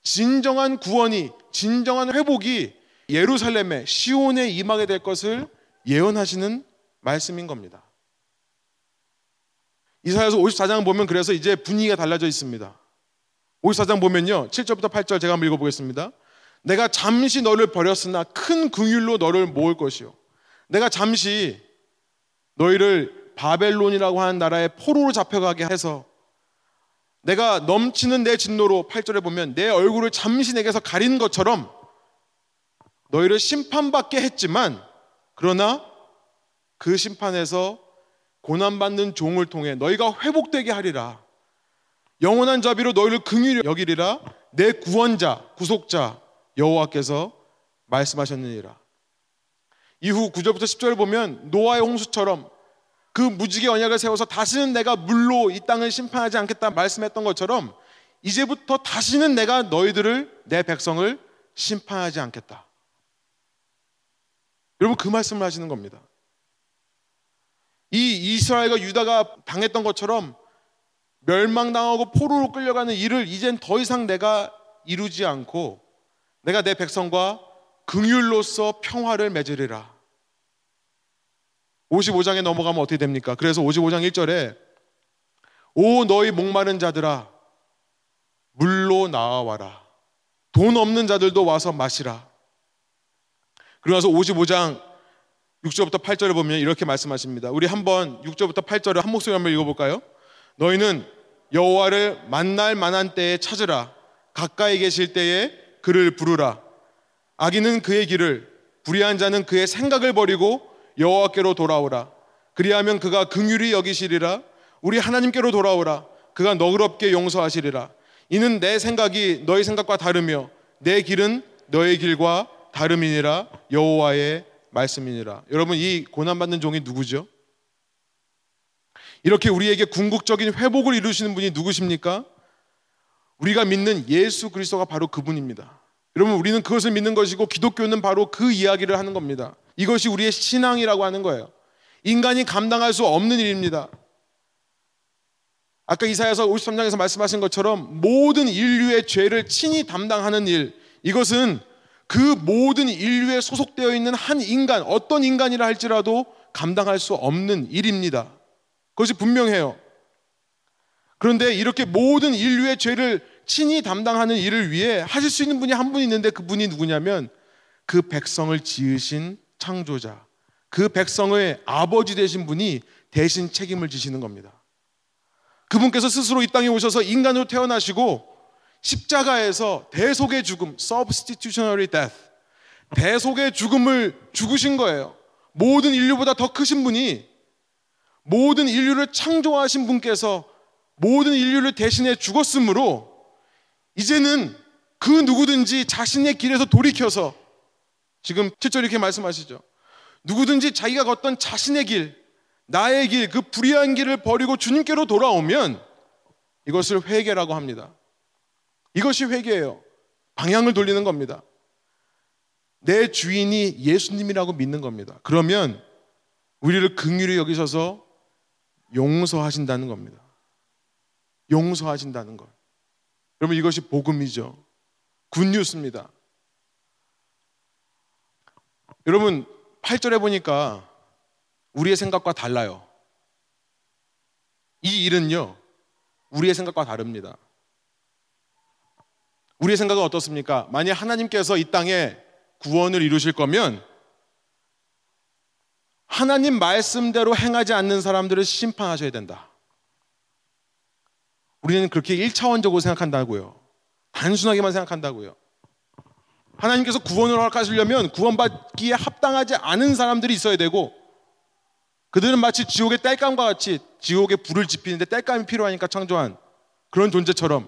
진정한 구원이 진정한 회복이 예루살렘에 시온에 임하게 될 것을 예언하시는 말씀인 겁니다. 이사야서 54장 보면 그래서 이제 분위기가 달라져 있습니다. 54장 보면요. 7절부터 8절 제가 한번 읽어 보겠습니다. 내가 잠시 너를 버렸으나 큰 긍휼로 너를 모을 것이요. 내가 잠시 너희를 바벨론이라고 하는 나라의 포로로 잡혀가게 해서 내가 넘치는 내 진노로 8절에 보면 내 얼굴을 잠시 내게서 가린 것처럼 너희를 심판받게 했지만 그러나 그 심판에서 고난받는 종을 통해 너희가 회복되게 하리라. 영원한 자비로 너희를 긍휼히 여기리라. 내 구원자, 구속자 여호와께서 말씀하셨느니라. 이후 9절부터 10절을 보면 노아의 홍수처럼 그 무지개 언약을 세워서 다시는 내가 물로 이 땅을 심판하지 않겠다 말씀했던 것처럼 이제부터 다시는 내가 너희들을 내 백성을 심판하지 않겠다. 여러분 그 말씀을 하시는 겁니다. 이 이스라엘과 유다가 당했던 것처럼 멸망당하고 포로로 끌려가는 일을 이젠 더 이상 내가 이루지 않고 내가 내 백성과 긍휼로서 평화를 맺으리라. 55장에 넘어가면 어떻게 됩니까? 그래서 55장 1절에 오 너희 목마른 자들아 물로 나와라. 돈 없는 자들도 와서 마시라. 그러면서 55장 6절부터 8절을 보면 이렇게 말씀하십니다. 우리 한번 6절부터 8절을 한 목소리 한번 읽어볼까요? 너희는 여호와를 만날 만한 때에 찾으라. 가까이 계실 때에 그를 부르라. 악인은 그의 길을, 불의한 자는 그의 생각을 버리고 여호와께로 돌아오라. 그리하면 그가 긍휼히 여기시리라. 우리 하나님께로 돌아오라. 그가 너그럽게 용서하시리라. 이는 내 생각이 너희 생각과 다르며 내 길은 너의 길과 다름이니라 여호와의 말씀이니라. 여러분 이 고난 받는 종이 누구죠? 이렇게 우리에게 궁극적인 회복을 이루시는 분이 누구십니까? 우리가 믿는 예수 그리스도가 바로 그분입니다. 여러분 우리는 그것을 믿는 것이고 기독교는 바로 그 이야기를 하는 겁니다. 이것이 우리의 신앙이라고 하는 거예요. 인간이 감당할 수 없는 일입니다. 아까 이사야서 53장에서 말씀하신 것처럼 모든 인류의 죄를 친히 담당하는 일, 이것은 그 모든 인류에 소속되어 있는 한 인간, 어떤 인간이라 할지라도 감당할 수 없는 일입니다. 그것이 분명해요. 그런데 이렇게 모든 인류의 죄를 친히 담당하는 일을 위해 하실 수 있는 분이 한 분 있는데 그 분이 누구냐면 그 백성을 지으신 창조자, 그 백성의 아버지 되신 분이 대신 책임을 지시는 겁니다. 그분께서 스스로 이 땅에 오셔서 인간으로 태어나시고 십자가에서 대속의 죽음, substitutionary death, 대속의 죽음을 죽으신 거예요. 모든 인류보다 더 크신 분이 모든 인류를 창조하신 분께서 모든 인류를 대신해 죽었으므로 이제는 그 누구든지 자신의 길에서 돌이켜서 지금 7절 이렇게 말씀하시죠. 누구든지 자기가 걷던 자신의 길, 나의 길, 그 불의한 길을 버리고 주님께로 돌아오면 이것을 회개라고 합니다. 이것이 회개예요. 방향을 돌리는 겁니다. 내 주인이 예수님이라고 믿는 겁니다. 그러면 우리를 긍휼히 여기셔서 용서하신다는 겁니다. 용서하신다는 것. 여러분 이것이 복음이죠. 굿뉴스입니다. 여러분 8절에 보니까 우리의 생각과 달라요. 이 일은요. 우리의 생각과 다릅니다. 우리의 생각은 어떻습니까? 만약 하나님께서 이 땅에 구원을 이루실 거면 하나님 말씀대로 행하지 않는 사람들을 심판하셔야 된다. 우리는 그렇게 1차원적으로 생각한다고요. 단순하게만 생각한다고요. 하나님께서 구원을 허락하시려면 구원받기에 합당하지 않은 사람들이 있어야 되고 그들은 마치 지옥의 땔감과 같이 지옥에 불을 지피는데 땔감이 필요하니까 창조한 그런 존재처럼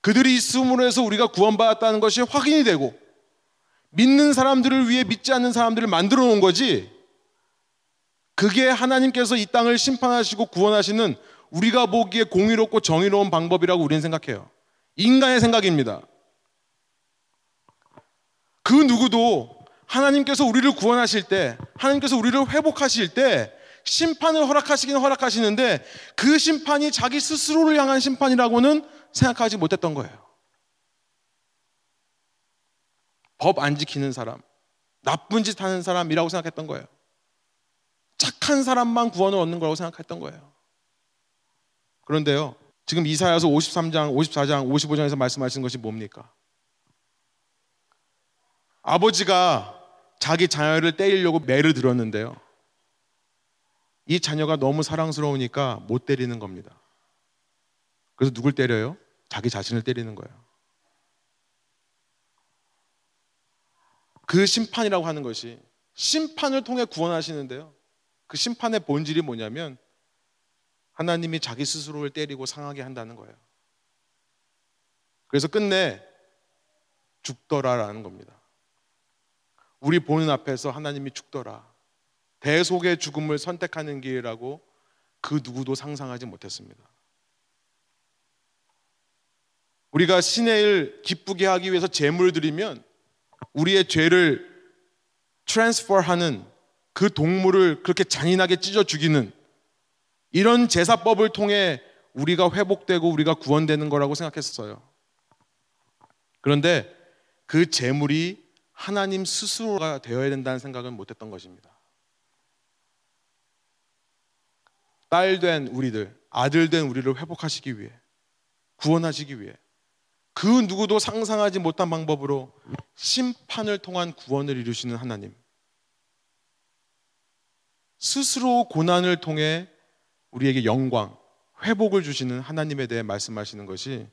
그들이 있음으로 해서 우리가 구원받았다는 것이 확인이 되고 믿는 사람들을 위해 믿지 않는 사람들을 만들어 놓은 거지 그게 하나님께서 이 땅을 심판하시고 구원하시는 우리가 보기에 공의롭고 정의로운 방법이라고 우리는 생각해요. 인간의 생각입니다. 그 누구도 하나님께서 우리를 구원하실 때, 하나님께서 우리를 회복하실 때 심판을 허락하시긴 허락하시는데 그 심판이 자기 스스로를 향한 심판이라고는 생각하지 못했던 거예요. 법 안 지키는 사람, 나쁜 짓 하는 사람이라고 생각했던 거예요. 착한 사람만 구원을 얻는 거라고 생각했던 거예요. 그런데요, 지금 이사야서 53장, 54장, 55장에서 말씀하신 것이 뭡니까? 아버지가 자기 자녀를 때리려고 매를 들었는데요. 이 자녀가 너무 사랑스러우니까 못 때리는 겁니다. 그래서 누굴 때려요? 자기 자신을 때리는 거예요. 그 심판이라고 하는 것이 심판을 통해 구원하시는데요. 그 심판의 본질이 뭐냐면 하나님이 자기 스스로를 때리고 상하게 한다는 거예요. 그래서 끝내 죽더라라는 겁니다. 우리 보는 앞에서 하나님이 죽더라. 대속의 죽음을 선택하는 길이라고 그 누구도 상상하지 못했습니다. 우리가 신의 일 기쁘게 하기 위해서 제물을 드리면 우리의 죄를 트랜스퍼하는 그 동물을 그렇게 잔인하게 찢어 죽이는 이런 제사법을 통해 우리가 회복되고 우리가 구원되는 거라고 생각했어요. 그런데 그 제물이 하나님 스스로가 되어야 된다는 생각은 못했던 것입니다. 딸 된 우리들, 아들 된 우리를 회복하시기 위해, 구원하시기 위해, 그 누구도 상상하지 못한 방법으로 심판을 통한 구원을 이루시는 하나님. 스스로 고난을 통해 우리에게 영광, 회복을 주시는 하나님에 대해 말씀하시는 것이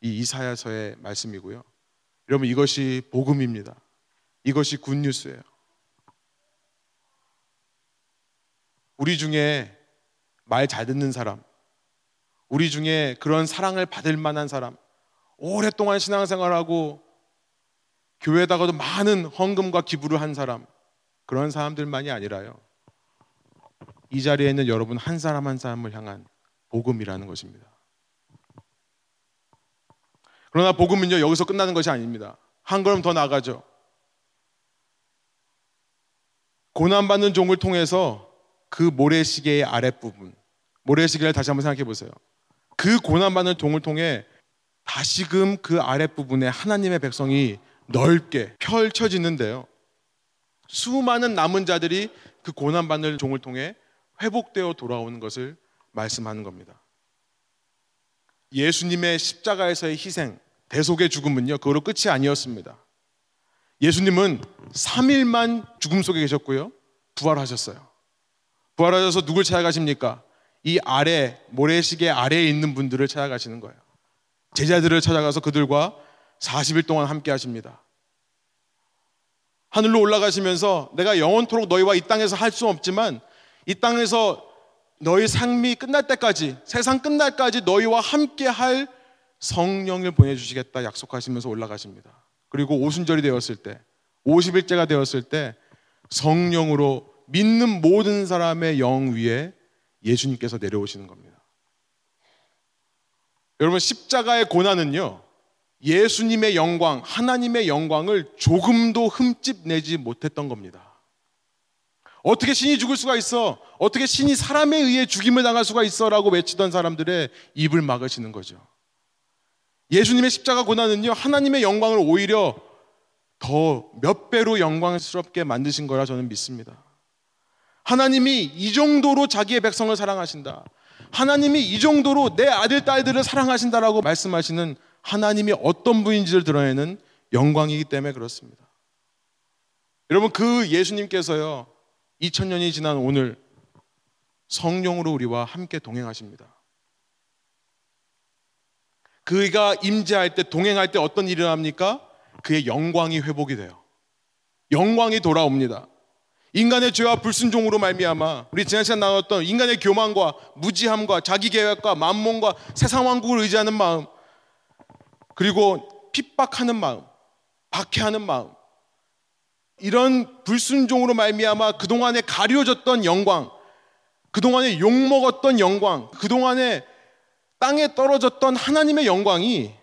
이 이사야서의 말씀이고요. 여러분 이것이 복음입니다. 이것이 굿뉴스예요. 우리 중에 말 잘 듣는 사람, 우리 중에 그런 사랑을 받을 만한 사람, 오랫동안 신앙생활하고 교회에다가도 많은 헌금과 기부를 한 사람, 그런 사람들만이 아니라요. 이 자리에 있는 여러분 한 사람 한 사람을 향한 복음이라는 것입니다. 그러나 복음은요, 여기서 끝나는 것이 아닙니다. 한 걸음 더 나가죠. 고난받는 종을 통해서 그 모래시계의 아랫부분, 모래시계를 다시 한번 생각해 보세요. 그 고난받는 종을 통해 다시금 그 아랫부분에 하나님의 백성이 넓게 펼쳐지는데요. 수많은 남은 자들이 그 고난받는 종을 통해 회복되어 돌아오는 것을 말씀하는 겁니다. 예수님의 십자가에서의 희생, 대속의 죽음은요, 그거로 끝이 아니었습니다. 예수님은 3일만 죽음 속에 계셨고요, 부활하셨어요. 부활하셔서 누굴 찾아가십니까? 이 아래, 모래시계 아래에 있는 분들을 찾아가시는 거예요. 제자들을 찾아가서 그들과 40일 동안 함께 하십니다. 하늘로 올라가시면서 내가 영원토록 너희와 이 땅에서 할 수 없지만 이 땅에서 너희 삶이 끝날 때까지 세상 끝날까지 너희와 함께 할 성령을 보내주시겠다 약속하시면서 올라가십니다. 그리고 오순절이 되었을 때 50일째가 되었을 때 성령으로 믿는 모든 사람의 영 위에 예수님께서 내려오시는 겁니다. 여러분 십자가의 고난은요. 예수님의 영광, 하나님의 영광을 조금도 흠집 내지 못했던 겁니다. 어떻게 신이 죽을 수가 있어? 어떻게 신이 사람에 의해 죽임을 당할 수가 있어? 라고 외치던 사람들의 입을 막으시는 거죠. 예수님의 십자가 고난은요, 하나님의 영광을 오히려 더 몇 배로 영광스럽게 만드신 거라 저는 믿습니다. 하나님이 이 정도로 자기의 백성을 사랑하신다. 하나님이 이 정도로 내 아들, 딸들을 사랑하신다라고 말씀하시는 하나님이 어떤 분인지를 드러내는 영광이기 때문에 그렇습니다. 여러분, 그 예수님께서요, 2000년이 지난 오늘 성령으로 우리와 함께 동행하십니다. 그가 임재할 때 동행할 때 어떤 일이 일어납니까? 그의 영광이 회복이 돼요. 영광이 돌아옵니다. 인간의 죄와 불순종으로 말미암아 우리 지난 시간 나눴던 인간의 교만과 무지함과 자기 계획과 만몽과 세상 왕국을 의지하는 마음 그리고 핍박하는 마음, 박해하는 마음 이런 불순종으로 말미암아 그동안에 가려졌던 영광, 그동안에 욕먹었던 영광, 그동안에 땅에 떨어졌던 하나님의 영광이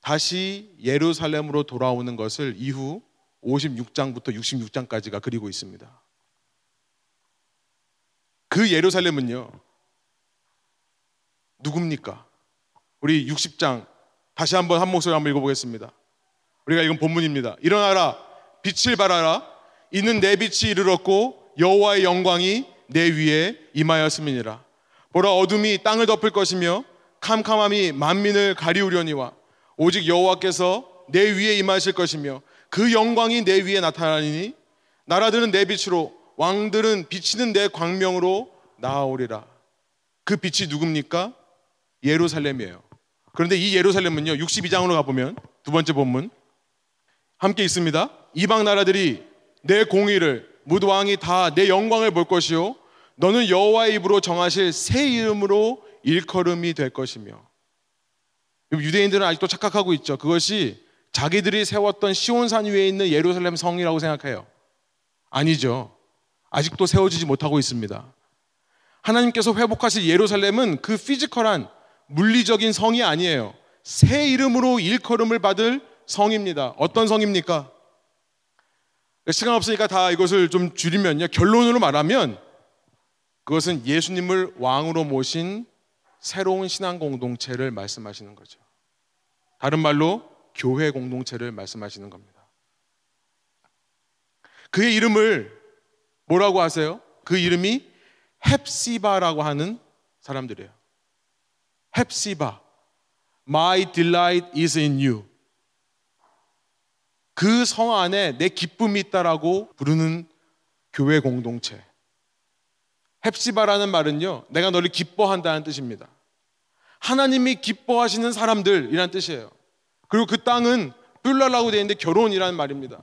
다시 예루살렘으로 돌아오는 것을 이후 56장부터 66장까지가 그리고 있습니다. 그 예루살렘은요, 누굽니까? 우리 60장 다시 한번 한 목소리 한번 읽어보겠습니다. 우리가 읽은 본문입니다. 일어나라, 빛을 발하라. 이는 내 빛이 이르렀고 여호와의 영광이 내 위에 임하였음이니라. 보라 어둠이 땅을 덮을 것이며 캄캄함이 만민을 가리우려니와 오직 여호와께서 내 위에 임하실 것이며 그 영광이 내 위에 나타나니 나라들은 내 빛으로 왕들은 비치는 내 광명으로 나아오리라. 그 빛이 누굽니까? 예루살렘이에요. 그런데 이 예루살렘은요, 62장으로 가보면 두 번째 본문 함께 있습니다. 이방 나라들이 내 공의를 무드 왕이 다 내 영광을 볼 것이요 너는 여호와의 입으로 정하실 새 이름으로 일컬음이 될 것이며 유대인들은 아직도 착각하고 있죠. 그것이 자기들이 세웠던 시온산 위에 있는 예루살렘 성이라고 생각해요. 아니죠. 아직도 세워지지 못하고 있습니다. 하나님께서 회복하실 예루살렘은 그 피지컬한 물리적인 성이 아니에요. 새 이름으로 일컬음을 받을 성입니다. 어떤 성입니까? 시간 없으니까 다 이것을 좀 줄이면요. 결론으로 말하면 그것은 예수님을 왕으로 모신 새로운 신앙 공동체를 말씀하시는 거죠. 다른 말로 교회 공동체를 말씀하시는 겁니다. 그의 이름을 뭐라고 하세요? 그 이름이 헵시바라고 하는 사람들이에요. 헵시바. My delight is in you. 그 성 안에 내 기쁨이 있다라고 부르는 교회 공동체. 헵시바라는 말은요, 내가 너를 기뻐한다는 뜻입니다. 하나님이 기뻐하시는 사람들이란 뜻이에요. 그리고 그 땅은 뿔라라고 되어 있는데 결혼이라는 말입니다.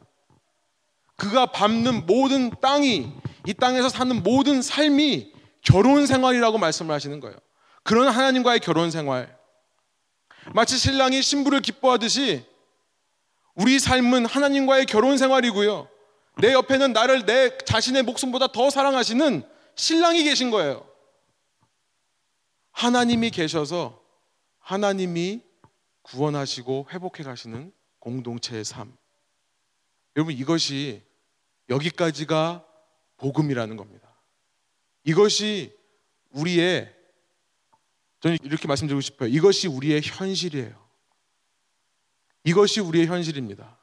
그가 밟는 모든 땅이 이 땅에서 사는 모든 삶이 결혼 생활이라고 말씀을 하시는 거예요. 그런 하나님과의 결혼 생활. 마치 신랑이 신부를 기뻐하듯이 우리 삶은 하나님과의 결혼 생활이고요. 내 옆에는 나를 내 자신의 목숨보다 더 사랑하시는 신랑이 계신 거예요. 하나님이 계셔서 하나님이 구원하시고 회복해 가시는 공동체의 삶. 여러분 이것이 여기까지가 복음이라는 겁니다. 이것이 우리의 저는 이렇게 말씀드리고 싶어요. 이것이 우리의 현실이에요. 이것이 우리의 현실입니다.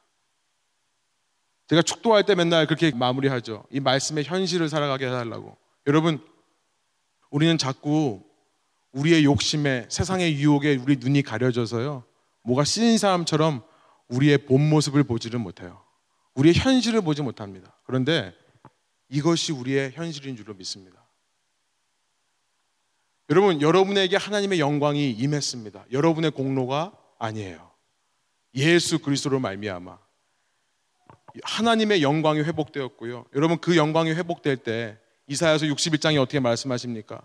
제가 축도할 때 맨날 그렇게 마무리하죠. 이 말씀의 현실을 살아가게 해달라고. 여러분, 우리는 자꾸 우리의 욕심에 세상의 유혹에 우리 눈이 가려져서요. 뭐가 씌인 사람처럼 우리의 본 모습을 보지를 못해요. 우리의 현실을 보지 못합니다. 그런데 이것이 우리의 현실인 줄로 믿습니다. 여러분, 여러분에게 하나님의 영광이 임했습니다. 여러분의 공로가 아니에요. 예수 그리스도로 말미암아 하나님의 영광이 회복되었고요. 여러분 그 영광이 회복될 때 이사야서 61장이 어떻게 말씀하십니까?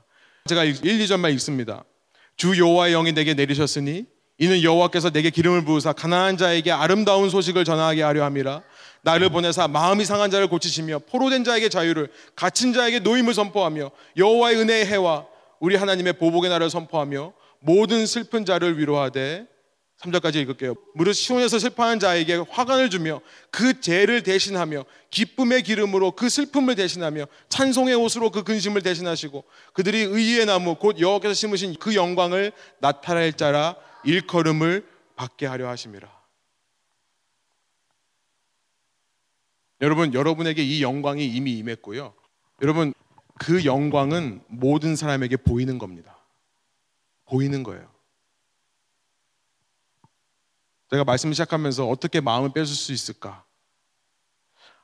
제가 1, 2절만 읽습니다. 주 여호와의 영이 내게 내리셨으니 이는 여호와께서 내게 기름을 부으사 가난한 자에게 아름다운 소식을 전하게 하려 함이라 나를 보내사 마음이 상한 자를 고치시며 포로된 자에게 자유를 갇힌 자에게 노임을 선포하며 여호와의 은혜의 해와 우리 하나님의 보복의 날을 선포하며 모든 슬픈 자를 위로하되 3절까지 읽을게요. 무릇 시온에서 슬퍼하는 자에게 화관을 주며 그 죄를 대신하며 기쁨의 기름으로 그 슬픔을 대신하며 찬송의 옷으로 그 근심을 대신하시고 그들이 의의 나무 곧 여호와께서 심으신 그 영광을 나타낼 자라 일컬음을 받게 하려 하심이라. 여러분 여러분에게 이 영광이 이미 임했고요. 여러분 그 영광은 모든 사람에게 보이는 겁니다. 보이는 거예요. 제가 말씀 시작하면서 어떻게 마음을 뺏을 수 있을까?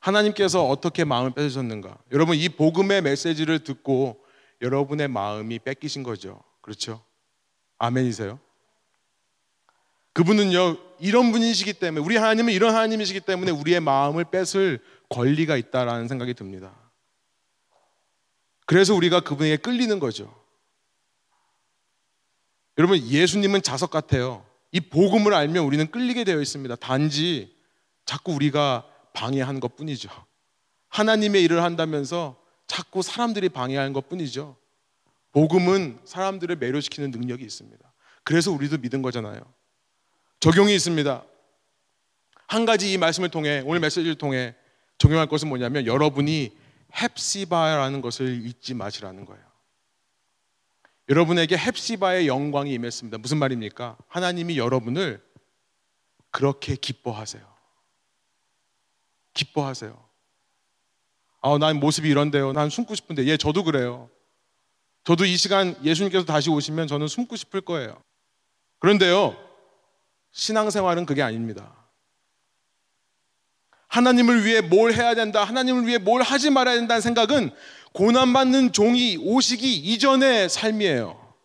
하나님께서 어떻게 마음을 뺏으셨는가? 여러분 이 복음의 메시지를 듣고 여러분의 마음이 뺏기신 거죠. 그렇죠? 아멘이세요? 그분은요 이런 분이시기 때문에 우리 하나님은 이런 하나님이시기 때문에 우리의 마음을 뺏을 권리가 있다라는 생각이 듭니다. 그래서 우리가 그분에게 끌리는 거죠. 여러분 예수님은 자석 같아요. 이 복음을 알면 우리는 끌리게 되어 있습니다. 단지 자꾸 우리가 방해하는 것 뿐이죠. 하나님의 일을 한다면서 자꾸 사람들이 방해하는 것 뿐이죠. 복음은 사람들을 매료시키는 능력이 있습니다. 그래서 우리도 믿은 거잖아요. 적용이 있습니다. 한 가지 이 말씀을 통해 오늘 메시지를 통해 적용할 것은 뭐냐면 여러분이 헵시바라는 것을 잊지 마시라는 거예요. 여러분에게 헵시바의 영광이 임했습니다. 무슨 말입니까? 하나님이 여러분을 그렇게 기뻐하세요. 기뻐하세요. 아, 난 모습이 이런데요. 난 숨고 싶은데. 예, 저도 그래요. 저도 이 시간 예수님께서 다시 오시면 저는 숨고 싶을 거예요. 그런데요, 신앙생활은 그게 아닙니다. 하나님을 위해 뭘 해야 된다, 하나님을 위해 뭘 하지 말아야 된다는 생각은 고난받는 종이 오시기 이전의 삶이에요.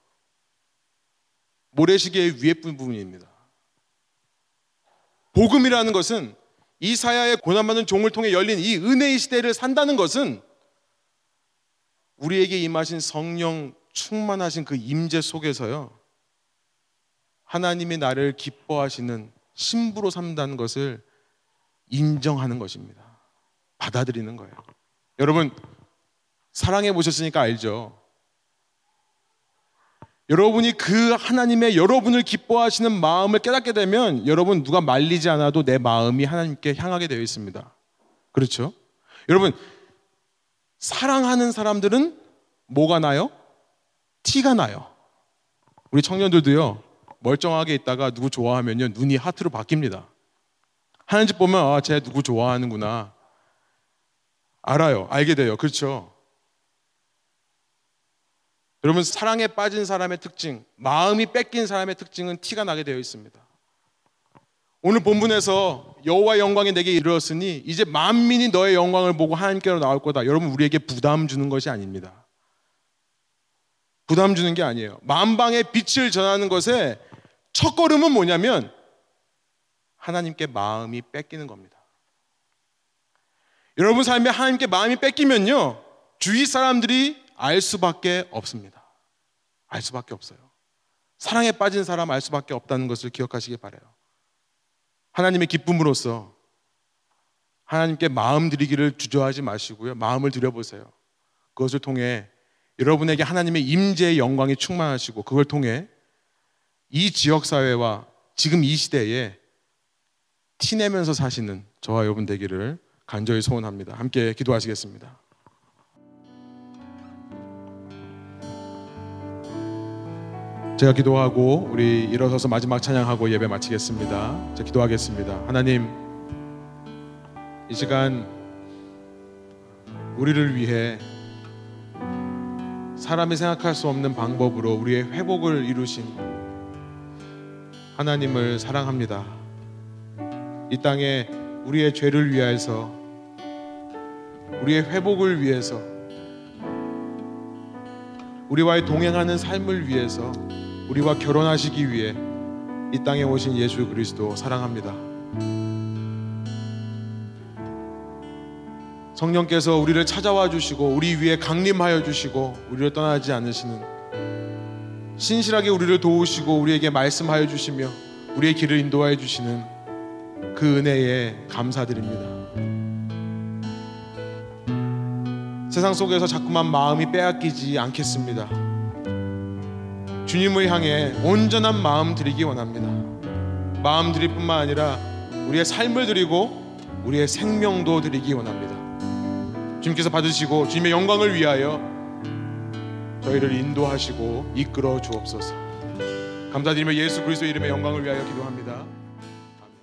모래시계의 위에 부분입니다. 복음이라는 것은 이사야의 고난받는 종을 통해 열린 이 은혜의 시대를 산다는 것은 우리에게 임하신 성령 충만하신 그 임재 속에서요. 하나님이 나를 기뻐하시는 신부로 삼다는 것을 인정하는 것입니다. 받아들이는 거예요. 여러분 사랑해 보셨으니까 알죠. 여러분이 그 하나님의 여러분을 기뻐하시는 마음을 깨닫게 되면 여러분 누가 말리지 않아도 내 마음이 하나님께 향하게 되어 있습니다. 그렇죠? 여러분 사랑하는 사람들은 뭐가 나요? 티가 나요. 우리 청년들도요 멀쩡하게 있다가 누구 좋아하면요 눈이 하트로 바뀝니다. 하는 짓 보면 아, 쟤 누구 좋아하는구나. 알아요. 알게 돼요. 그렇죠? 여러분 사랑에 빠진 사람의 특징, 마음이 뺏긴 사람의 특징은 티가 나게 되어 있습니다. 오늘 본문에서 여호와 영광이 내게 이르렀으니 이제 만민이 너의 영광을 보고 하나님께로 나올 거다. 여러분 우리에게 부담 주는 것이 아닙니다. 부담 주는 게 아니에요. 만방의 빛을 전하는 것에 첫 걸음은 뭐냐면 하나님께 마음이 뺏기는 겁니다. 여러분 삶에 하나님께 마음이 뺏기면요. 주위 사람들이 알 수밖에 없습니다. 알 수밖에 없어요. 사랑에 빠진 사람 알 수밖에 없다는 것을 기억하시기 바래요. 하나님의 기쁨으로써 하나님께 마음 드리기를 주저하지 마시고요. 마음을 드려보세요. 그것을 통해 여러분에게 하나님의 임재의 영광이 충만하시고 그걸 통해 이 지역 사회와 지금 이 시대에 티내면서 사시는 저와 여러분 되기를 간절히 소원합니다. 함께 기도하시겠습니다. 제가 기도하고 우리 일어서서 마지막 찬양하고 예배 마치겠습니다. 제가 기도하겠습니다. 하나님 이 시간 우리를 위해 사람이 생각할 수 없는 방법으로 우리의 회복을 이루신 하나님을 사랑합니다. 이 땅에 우리의 죄를 위하여서 우리의 회복을 위해서 우리와의 동행하는 삶을 위해서 우리와 결혼하시기 위해 이 땅에 오신 예수 그리스도 사랑합니다. 성령께서 우리를 찾아와 주시고 우리 위에 강림하여 주시고 우리를 떠나지 않으시는 신실하게 우리를 도우시고 우리에게 말씀하여 주시며 우리의 길을 인도하여 주시는 그 은혜에 감사드립니다. 세상 속에서 자꾸만 마음이 빼앗기지 않겠습니다. 주님을 향해 온전한 마음 드리기 원합니다. 마음 드릴 뿐만 아니라 우리의 삶을 드리고 우리의 생명도 드리기 원합니다. 주님께서 받으시고 주님의 영광을 위하여 저희를 인도하시고 이끌어 주옵소서. 감사드리며 예수 그리스도 이름의 영광을 위하여 기도합니다.